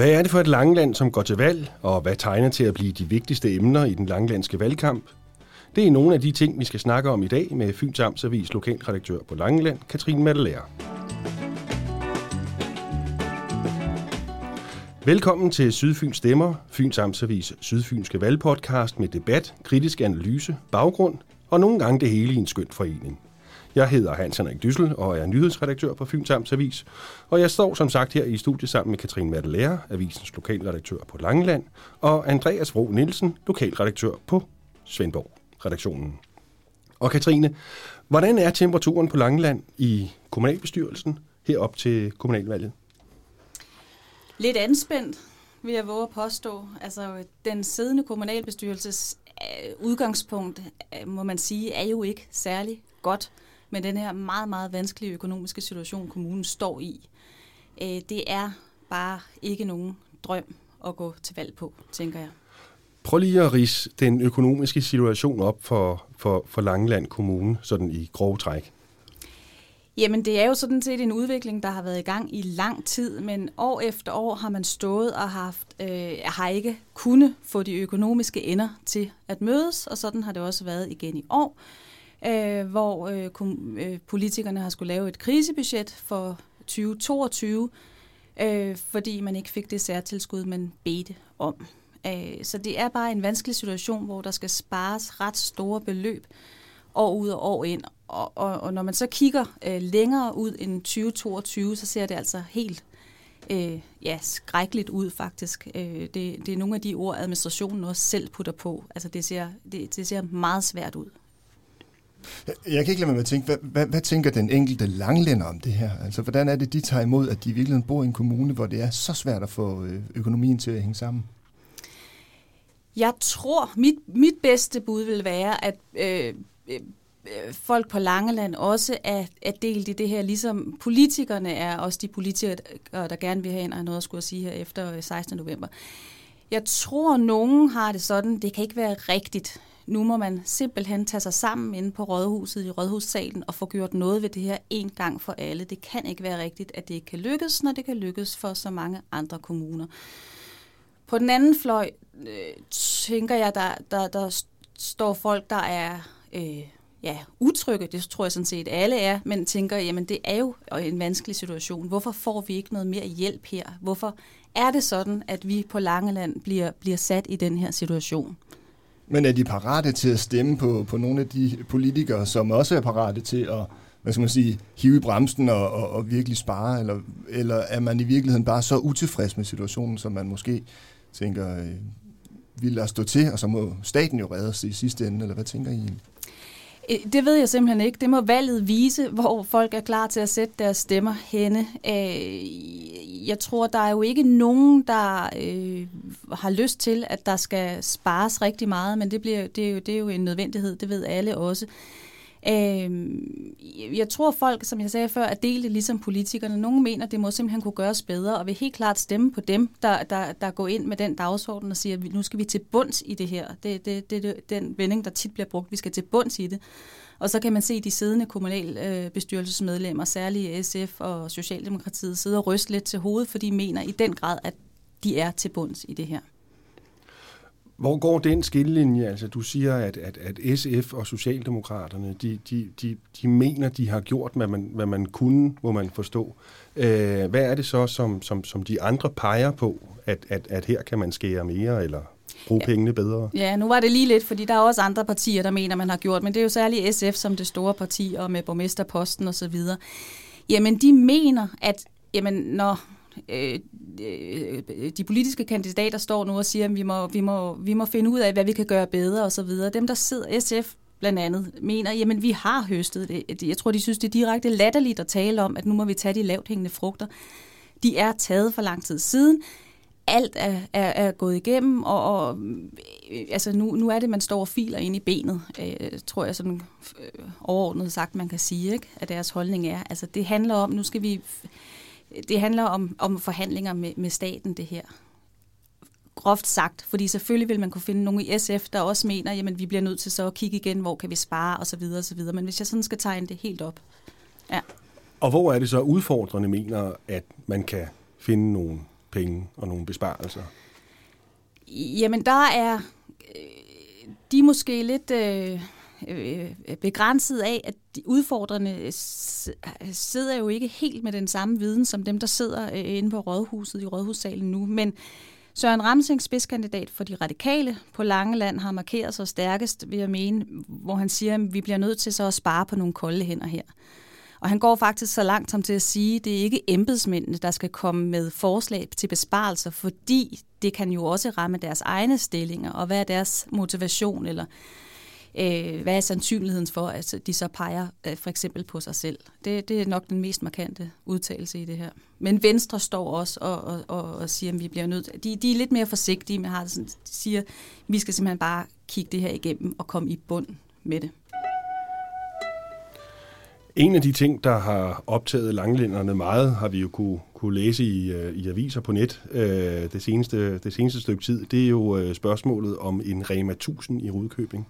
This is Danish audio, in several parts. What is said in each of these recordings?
Hvad er det for et Langeland, som går til valg, og hvad tegner til at blive de vigtigste emner i den langlandske valgkamp? Det er nogle af de ting, vi skal snakke om i dag med Fyns Amtsavis lokalredaktør på Langeland, Katrine Madelager. Velkommen til Sydfyns Stemmer, Fyns Amtsavis sydfynske valgpodcast med debat, kritisk analyse, baggrund og nogle gange det hele i en skønt forening. Jeg hedder Hans Henrik Dyssel og er nyhedsredaktør på Fyns Amtsavis, og jeg står som sagt her i studiet sammen med Katrine Madelager, avisens lokalredaktør på Langeland, og Andreas Vro Nielsen, lokalredaktør på Svendborg-redaktionen. Og Katrine, hvordan er temperaturen på Langeland i kommunalbestyrelsen herop til kommunalvalget? Lidt anspændt, vil jeg våge at påstå. Altså, den siddende kommunalbestyrelses øh, udgangspunkt, øh, må man sige, er jo ikke særlig godt med den her meget, meget vanskelige økonomiske situation, kommunen står i. Øh, det er bare ikke nogen drøm at gå til valg på, tænker jeg. Prøv lige at rise den økonomiske situation op for, for, for Langeland Kommune, sådan i grove træk. Jamen, det er jo sådan set en udvikling, der har været i gang i lang tid, men år efter år har man stået og haft, øh, har ikke kunnet få de økonomiske ender til at mødes, og sådan har det også været igen i år øh, hvor øh, øh, politikerne har skulle lave et krisebudget for 2022, øh, fordi man ikke fik det særtilskud, man bedte om. Øh, så det er bare en vanskelig situation, hvor der skal spares ret store beløb år ud og år ind. Og, og, og når man så kigger øh, længere ud end 2022, så ser det altså helt øh, ja, skrækkeligt ud faktisk. Øh, det, det er nogle af de ord, administrationen også selv putter på. Altså det ser, det, det ser meget svært ud. Jeg kan ikke lade mig med at tænke, hvad, hvad, hvad tænker den enkelte langlænder om det her? Altså, hvordan er det, de tager imod, at de virkelig bor i en kommune, hvor det er så svært at få øh, økonomien til at hænge sammen? Jeg tror, mit, mit bedste bud vil være, at øh, øh, øh, folk på Langeland også er, er delt i det her, ligesom politikerne er også de politikere, der gerne vil have en, noget at skulle sige her efter øh, 16. November. Jeg tror, nogen har det sådan, det kan ikke være rigtigt, nu må man simpelthen tage sig sammen inde på Rådhuset i Rådhussalen og få gjort noget ved det her en gang for alle. Det kan ikke være rigtigt, at det ikke kan lykkes, når det kan lykkes for så mange andre kommuner. På den anden fløj øh, tænker jeg, der, der, der står folk, der er øh, ja, utrygge, det tror jeg sådan set alle er, men tænker, jamen det er jo en vanskelig situation. Hvorfor får vi ikke noget mere hjælp her? Hvorfor er det sådan, at vi på Langeland bliver, bliver sat i den her situation? Men er de parate til at stemme på, på nogle af de politikere, som også er parate til at hvad skal man sige, hive i bremsen og, og, og virkelig spare? Eller, eller er man i virkeligheden bare så utilfreds med situationen, som man måske tænker, øh, vi lader stå til, og så må staten jo redde sig i sidste ende, eller hvad tænker I? Øh, det ved jeg simpelthen ikke. Det må valget vise, hvor folk er klar til at sætte deres stemmer henne. Øh, jeg tror, der er jo ikke nogen, der øh, har lyst til, at der skal spares rigtig meget, men det, bliver, det, er, jo, det er jo en nødvendighed, det ved alle også. Øh, jeg tror folk, som jeg sagde før, er delte ligesom politikerne. Nogle mener, det må simpelthen kunne gøres bedre, og vil helt klart stemme på dem, der, der, der går ind med den dagsorden og siger, at nu skal vi til bunds i det her. Det, det, det, det den vending, der tit bliver brugt. Vi skal til bunds i det. Og så kan man se de siddende kommunalbestyrelsesmedlemmer, særligt SF og Socialdemokratiet, sidde og ryste lidt til hovedet, for de mener i den grad, at de er til bunds i det her. Hvor går den skillelinje? Altså, du siger, at, at, at SF og Socialdemokraterne, de, de, de, de mener, de har gjort, hvad man, hvad man kunne, må man forstå. Øh, hvad er det så, som, som, som de andre peger på, at, at, at her kan man skære mere, eller bruge ja. pengene bedre? Ja, nu var det lige lidt, fordi der er også andre partier, der mener, man har gjort, men det er jo særligt SF som det store parti, og med borgmesterposten osv. Jamen, de mener, at jamen, når Øh, Øh, de politiske kandidater står nu og siger, at vi må, vi må, vi må finde ud af, hvad vi kan gøre bedre osv. Dem, der sidder, SF blandt andet, mener, jamen vi har høstet det. Jeg tror, de synes, det er direkte latterligt at tale om, at nu må vi tage de lavt hængende frugter. De er taget for lang tid siden. Alt er, er, er gået igennem, og, og øh, altså nu, nu er det, man står og filer ind i benet, øh, tror jeg sådan øh, overordnet sagt, man kan sige, ikke? at deres holdning er. Altså det handler om, nu skal vi det handler om, om forhandlinger med, med staten, det her. Groft sagt, fordi selvfølgelig vil man kunne finde nogen i SF, der også mener, jamen vi bliver nødt til så at kigge igen, hvor kan vi spare osv. osv. Men hvis jeg sådan skal tegne det helt op. Ja. Og hvor er det så udfordrende mener, at man kan finde nogle penge og nogle besparelser? Jamen, der er... Øh, de er måske lidt... Øh, øh, begrænset af, at de udfordrende sidder jo ikke helt med den samme viden, som dem, der sidder øh, inde på rådhuset i rådhussalen nu. Men Søren Ramsing, spidskandidat for de radikale på Langeland, har markeret sig stærkest ved at mene, hvor han siger, at vi bliver nødt til så at spare på nogle kolde hænder her. Og han går faktisk så langt som til at sige, at det er ikke embedsmændene, der skal komme med forslag til besparelser, fordi det kan jo også ramme deres egne stillinger, og hvad er deres motivation, eller øh, hvad er sandsynligheden for, at de så peger øh, for eksempel på sig selv. Det, det er nok den mest markante udtalelse i det her. Men Venstre står også og, og, og, og siger, at vi bliver nødt. De, de er lidt mere forsigtige, men har sådan, de siger, at vi skal simpelthen bare kigge det her igennem og komme i bund med det. En af de ting, der har optaget langlænderne meget, har vi jo kunne, kunne læse i, øh, i aviser på net øh, det, seneste, det seneste stykke tid, det er jo øh, spørgsmålet om en Rema 1000 i Rudkøbing.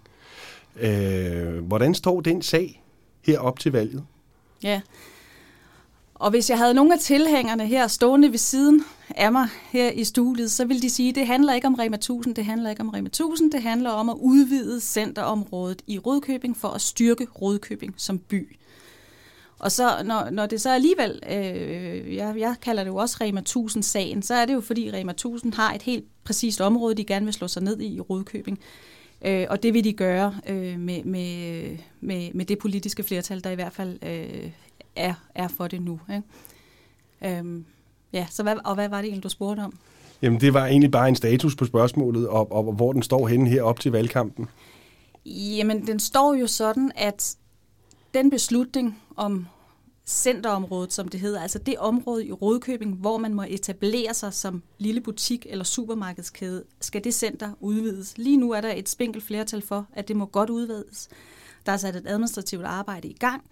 Øh, hvordan står den sag her op til valget? Ja, og hvis jeg havde nogle af tilhængerne her stående ved siden af mig her i studiet, så ville de sige, at det handler ikke om Rema 1000, det handler ikke om Rema 1000, det handler om at udvide centerområdet i Rødkøbing for at styrke Rødkøbing som by. Og så når, når det så alligevel, øh, jeg, jeg kalder det jo også Rema 1000-sagen, så er det jo fordi Rema 1000 har et helt præcist område, de gerne vil slå sig ned i i Rødkøbing. Øh, og det vil de gøre øh, med, med, med, med det politiske flertal, der i hvert fald øh, er, er for det nu. Ikke? Øhm, ja, så hvad, og hvad var det egentlig, du spurgte om? Jamen, det var egentlig bare en status på spørgsmålet, og, og hvor den står henne her op til valgkampen. Jamen, den står jo sådan, at den beslutning om centerområdet, som det hedder, altså det område i Rådkøbing, hvor man må etablere sig som lille butik eller supermarkedskæde, skal det center udvides. Lige nu er der et spinkelt flertal for, at det må godt udvides. Der er sat et administrativt arbejde i gang,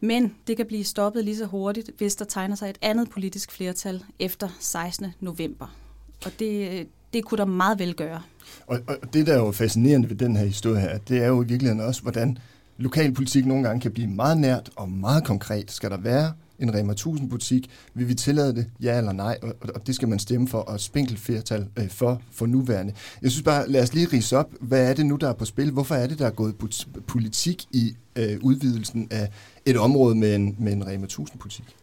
men det kan blive stoppet lige så hurtigt, hvis der tegner sig et andet politisk flertal efter 16. november. Og det, det kunne der meget vel gøre. Og, og det, der er jo fascinerende ved den her historie her, det er jo i virkeligheden også, hvordan lokalpolitik nogle gange kan blive meget nært og meget konkret. Skal der være en Rema 1000 butik? Vil vi tillade det? Ja eller nej? Og, og det skal man stemme for, og spinkel flertal øh, for, for nuværende. Jeg synes bare, lad os lige rise op. Hvad er det nu, der er på spil? Hvorfor er det, der er gået politik i øh, udvidelsen af et område med en, med en Rema 1000 butik?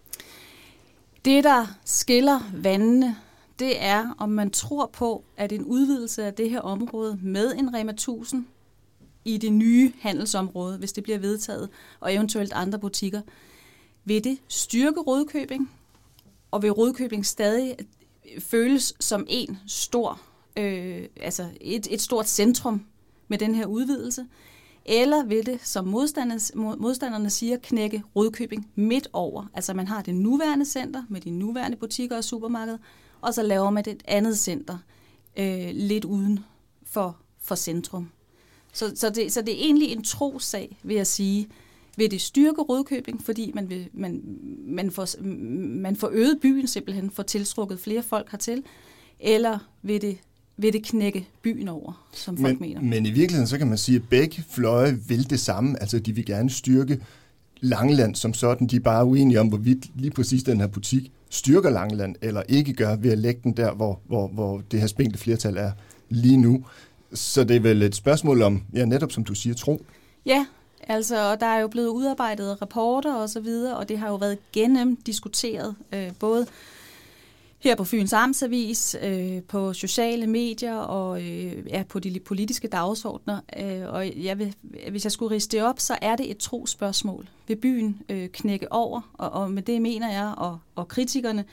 Det, der skiller vandene, det er, om man tror på, at en udvidelse af det her område med en Rema 1000 i det nye handelsområde, hvis det bliver vedtaget, og eventuelt andre butikker, vil det styrke Rødkøbing, og vil Rødkøbing stadig føles som en stor, øh, altså et, et stort centrum med den her udvidelse, eller vil det, som modstanderne, modstanderne siger, knække Rødkøbing midt over. Altså man har det nuværende center med de nuværende butikker og supermarkedet, og så laver man et andet center øh, lidt uden for, for centrum. Så, så, det, så det er egentlig en trosag, vil jeg sige. Vil det styrke Rødkøbing, fordi man, vil, man, man, får, man får øget byen simpelthen, får tilstrukket flere folk hertil, eller vil det, vil det knække byen over, som folk men, mener? Men i virkeligheden, så kan man sige, at begge fløje vil det samme. Altså, de vil gerne styrke Langeland som sådan. De er bare uenige om, hvorvidt lige præcis den her butik styrker Langeland, eller ikke gør ved at lægge den der, hvor, hvor, hvor det her spinkle flertal er lige nu. Så det er vel et spørgsmål om, ja, netop som du siger, tro. Ja, altså, og der er jo blevet udarbejdet rapporter og så videre, og det har jo været gennem diskuteret, øh, både her på Fyns Amtsavis, øh, på sociale medier og øh, ja, på de politiske dagsordner. Øh, og jeg vil, hvis jeg skulle riste det op, så er det et trospørgsmål. Vil byen øh, knække over? Og, og med det mener jeg, og, og kritikerne,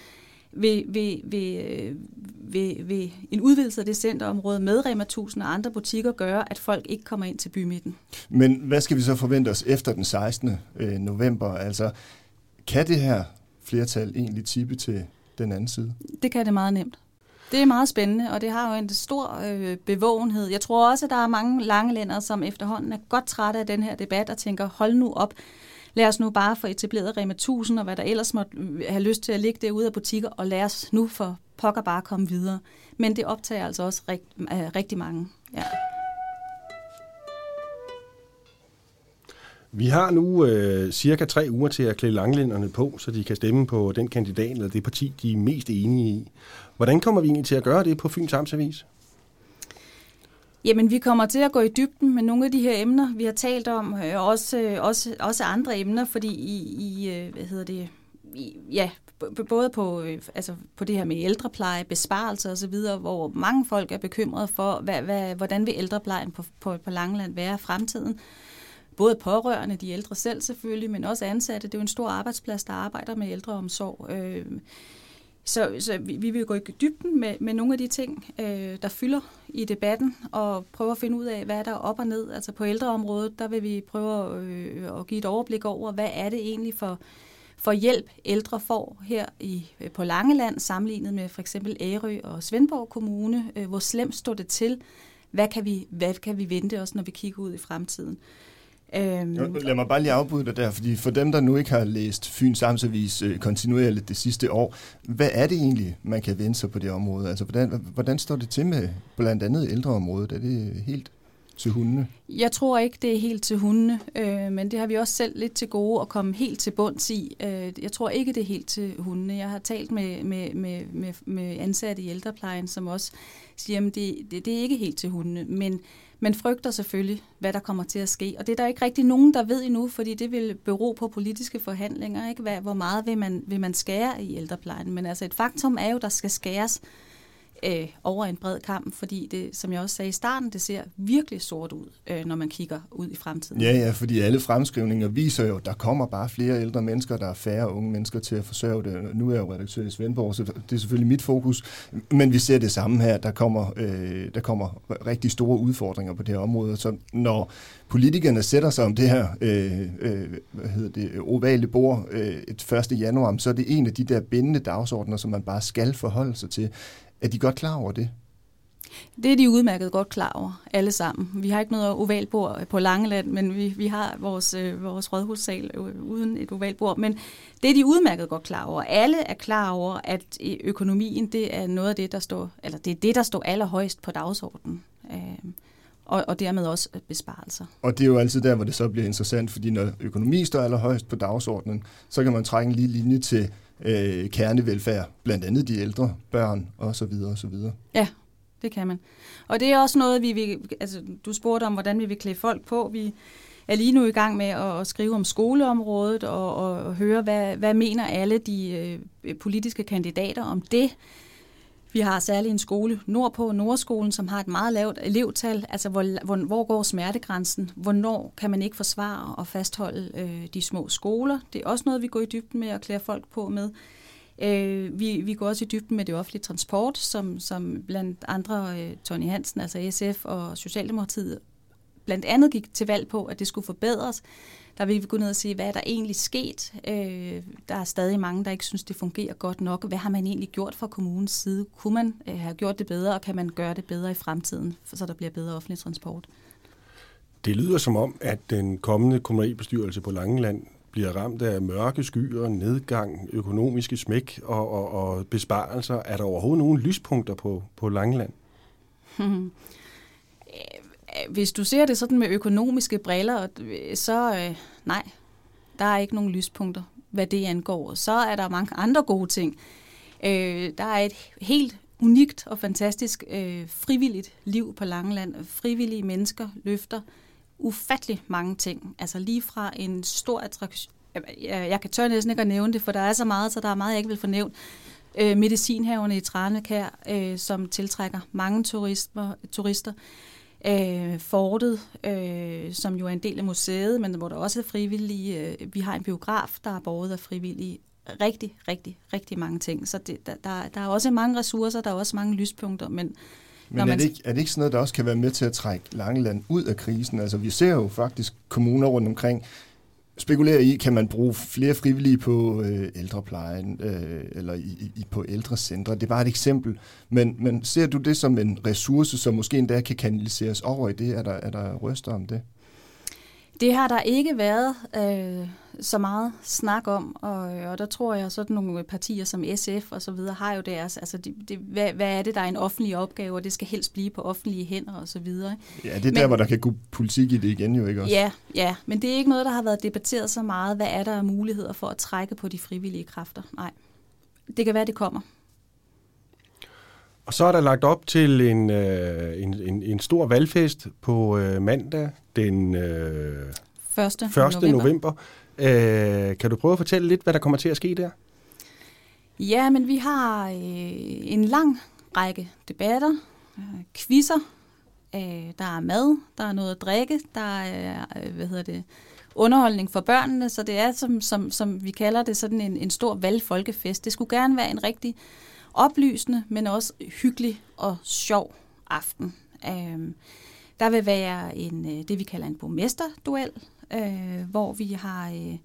vil, vil, vil, vil, vil en udvidelse af det centerområde med Rema 1000 og andre butikker gøre, at folk ikke kommer ind til bymidten. Men hvad skal vi så forvente os efter den 16. Øh, november? Altså, kan det her flertal egentlig tippe til den anden side? Det kan det meget nemt. Det er meget spændende, og det har jo en stor øh, bevågenhed. Jeg tror også, at der er mange lange lænder, som efterhånden er godt trætte af den her debat og tænker, hold nu op, lad os nu bare få etableret Rema 1000 og hvad der ellers måtte øh, have lyst til at ligge derude af butikker, og lad os nu for pokker bare komme videre. Men det optager altså også rigt, øh, rigtig mange. Ja. Vi har nu øh, cirka tre uger til at klæde langlænderne på, så de kan stemme på den kandidat eller det parti, de er mest enige i. Hvordan kommer vi egentlig til at gøre det på Fyns Amtsavis? Jamen, vi kommer til at gå i dybden med nogle af de her emner, vi har talt om, øh, og også, øh, også, også andre emner, fordi i, i øh, hvad hedder det, i, ja, både på, altså på det her med ældrepleje, besparelser osv., hvor mange folk er bekymrede for, hvad, hvad, hvordan vil ældreplejen på, på, på Langeland være i fremtiden. Både pårørende, de ældre selv selvfølgelig, men også ansatte. Det er jo en stor arbejdsplads, der arbejder med ældreomsorg. Øh, så, så vi, vi vil gå i dybden med, med nogle af de ting, øh, der fylder i debatten, og prøve at finde ud af, hvad der op og ned. Altså på ældreområdet, der vil vi prøve at, øh, at give et overblik over, hvad er det egentlig for, for hjælp, ældre får her i, øh, på Langeland, sammenlignet med for eksempel Ærø og Svendborg Kommune. Øh, hvor slemt står det til? Hvad kan, vi, hvad kan vi vente os, når vi kigger ud i fremtiden? Øhm, Lad mig bare lige afbryde dig der, fordi for dem, der nu ikke har læst Fyns Amtsavis øh, kontinuerligt det sidste år, hvad er det egentlig, man kan vende sig på det område? Altså, hvordan, hvordan står det til med blandt andet ældreområdet? Er det helt til hundene? Jeg tror ikke, det er helt til hundene, øh, men det har vi også selv lidt til gode at komme helt til bunds i. Øh, jeg tror ikke, det er helt til hundene. Jeg har talt med, med, med, med, med ansatte i ældreplejen, som også siger, at det, det, det er ikke helt til hundene, men men frygter selvfølgelig, hvad der kommer til at ske. Og det er der ikke rigtig nogen, der ved endnu, fordi det vil bero på politiske forhandlinger. Ikke? Hvor meget vil man, vil man skære i ældreplejen? Men altså et faktum er jo, der skal skæres øh, over en bred kamp, fordi det, som jeg også sagde i starten, det ser virkelig sort ud, øh, når man kigger ud i fremtiden. Ja, ja, fordi alle fremskrivninger viser jo, at der kommer bare flere ældre mennesker, der er færre unge mennesker til at forsørge det. Nu er jeg jo redaktør i Svendborg, så det er selvfølgelig mit fokus, men vi ser det samme her. Der kommer, øh, der kommer rigtig store udfordringer på det her område, så når politikerne sætter sig om det her øh, øh, hvad hedder det, ovale bord øh, et 1. januar, så er det en af de der bindende dagsordner, som man bare skal forholde sig til. Er de godt klar over det? Det er de udmærket godt klar over, alle sammen. Vi har ikke noget ovalbord på Langeland, men vi, vi har vores, øh, vores rådhussal øh, uden et ovalbord. Men det er de udmærket godt klar over. Alle er klar over, at økonomien det er noget af det, der står, eller det er det, der står allerhøjst på dagsordenen. Øh, og, og dermed også besparelser. Og det er jo altid der, hvor det så bliver interessant, fordi når økonomi står allerhøjst på dagsordenen, så kan man trække en lille linje til øh, kernevelfærd, blandt andet de ældre, børn osv. videre. Ja, det kan man. Og det er også noget, vi vil, altså du spurgte om, hvordan vi vil klæde folk på. Vi er lige nu i gang med at, at skrive om skoleområdet og, og, og høre, hvad, hvad mener alle de øh, politiske kandidater om det. Vi har særlig en skole nordpå, Nordskolen, som har et meget lavt elevtal. Altså, hvor, hvor, hvor går smertegrænsen? Hvornår kan man ikke forsvare og fastholde øh, de små skoler? Det er også noget, vi går i dybden med og klæder folk på med. Øh, vi, vi går også i dybden med det offentlige transport, som, som blandt andre øh, Tony Hansen, altså SF og Socialdemokratiet, blandt andet gik til valg på, at det skulle forbedres der vil vi gå ned og sige, hvad er der egentlig sket? Øh, der er stadig mange, der ikke synes, det fungerer godt nok. Hvad har man egentlig gjort fra kommunens side? Kunne man øh, have gjort det bedre, og kan man gøre det bedre i fremtiden, så der bliver bedre offentlig transport? Det lyder som om, at den kommende kommunalbestyrelse på Langeland bliver ramt af mørke skyer, nedgang, økonomiske smæk og, og, og besparelser. Er der overhovedet nogen lyspunkter på, på Langeland? hvis du ser det sådan med økonomiske briller, øh, så øh, nej, der er ikke nogen lyspunkter, hvad det angår. Så er der mange andre gode ting. Øh, der er et helt unikt og fantastisk øh, frivilligt liv på Langeland. Frivillige mennesker løfter ufattelig mange ting. Altså lige fra en stor attraktion. Jeg, jeg kan tør næsten ikke at nævne det, for der er så meget, så der er meget, jeg ikke vil fornævne. Øh, medicinhaverne i Tranekær, øh, som tiltrækker mange turister. turister øh, fortet, øh, som jo er en del af museet, men hvor der også er frivillige. Øh, vi har en biograf, der er borget af frivillige. Rigtig, rigtig, rigtig mange ting. Så det, der, der, der er også mange ressourcer, der er også mange lyspunkter, men men er, det ikke, er det ikke sådan noget, der også kan være med til at trække Langeland ud af krisen? Altså, vi ser jo faktisk kommuner rundt omkring, spekulere i, kan man bruge flere frivillige på øh, ældreplejen øh, eller i, i, på ældrecentre. Det er bare et eksempel. Men, men ser du det som en ressource, som måske endda kan kanaliseres over i det? Er der, er der røster om det? Det har der ikke været øh, så meget snak om, og, og der tror jeg, at sådan nogle partier som SF og så videre har jo deres, altså det, det, hvad, hvad er det, der er en offentlig opgave, og det skal helst blive på offentlige hænder og så videre. Ja, det er men, der, hvor der kan gå politik i det igen jo, ikke også? Ja, ja, men det er ikke noget, der har været debatteret så meget. Hvad er der af muligheder for at trække på de frivillige kræfter? Nej. Det kan være, det kommer. Og så er der lagt op til en, øh, en, en, en stor valgfest på øh, mandag den øh, 1. 1. november. november. Øh, kan du prøve at fortælle lidt, hvad der kommer til at ske der? Ja, men vi har øh, en lang række debatter, øh, quizzer, øh, der er mad, der er noget at drikke, der er, øh, hvad hedder det, underholdning for børnene, så det er, som, som, som vi kalder det, sådan en, en stor valgfolkefest. Det skulle gerne være en rigtig oplysende, men også hyggelig og sjov aften. Øh, der vil være en, øh, det, vi kalder en borgmesterduel, øh, hvor vi har øh,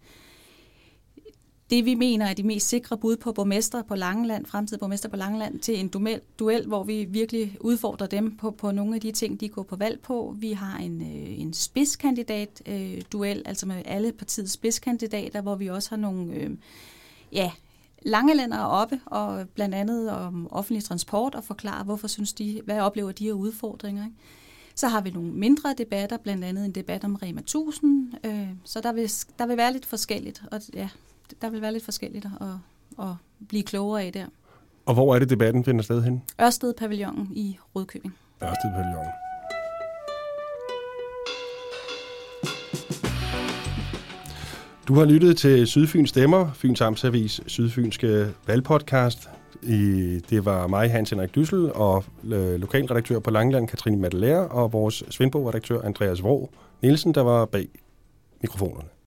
det, vi mener er de mest sikre bud på borgmester på Langeland, fremtidige borgmester på Langeland, til en duel, duel, hvor vi virkelig udfordrer dem på, på nogle af de ting, de går på valg på. Vi har en, øh, en spidskandidat-duel, øh, altså med alle partiets spidskandidater, hvor vi også har nogle øh, ja, langelænder oppe, og blandt andet om offentlig transport, og forklare, hvorfor synes de, hvad oplever de her udfordringer. Ikke? Så har vi nogle mindre debatter, blandt andet en debat om Rema 1000, øh, så der vil, der vil være lidt forskelligt, og ja, der vil være lidt forskelligt at, at blive klogere af der. Og hvor er det, debatten finder sted hen? Ørsted Pavillonen i Rødkøbing. Ørsted Pavillonen. Du har lyttet til Sydfyns Stemmer, Fyns Amtsavis Sydfynske valgpodcast. I, det var mig, Hans Henrik Dyssel, og øh, lokalredaktør på Langland, Katrine Madelaire, og vores Svendborg-redaktør, Andreas Vrå Nielsen, der var bag mikrofonerne.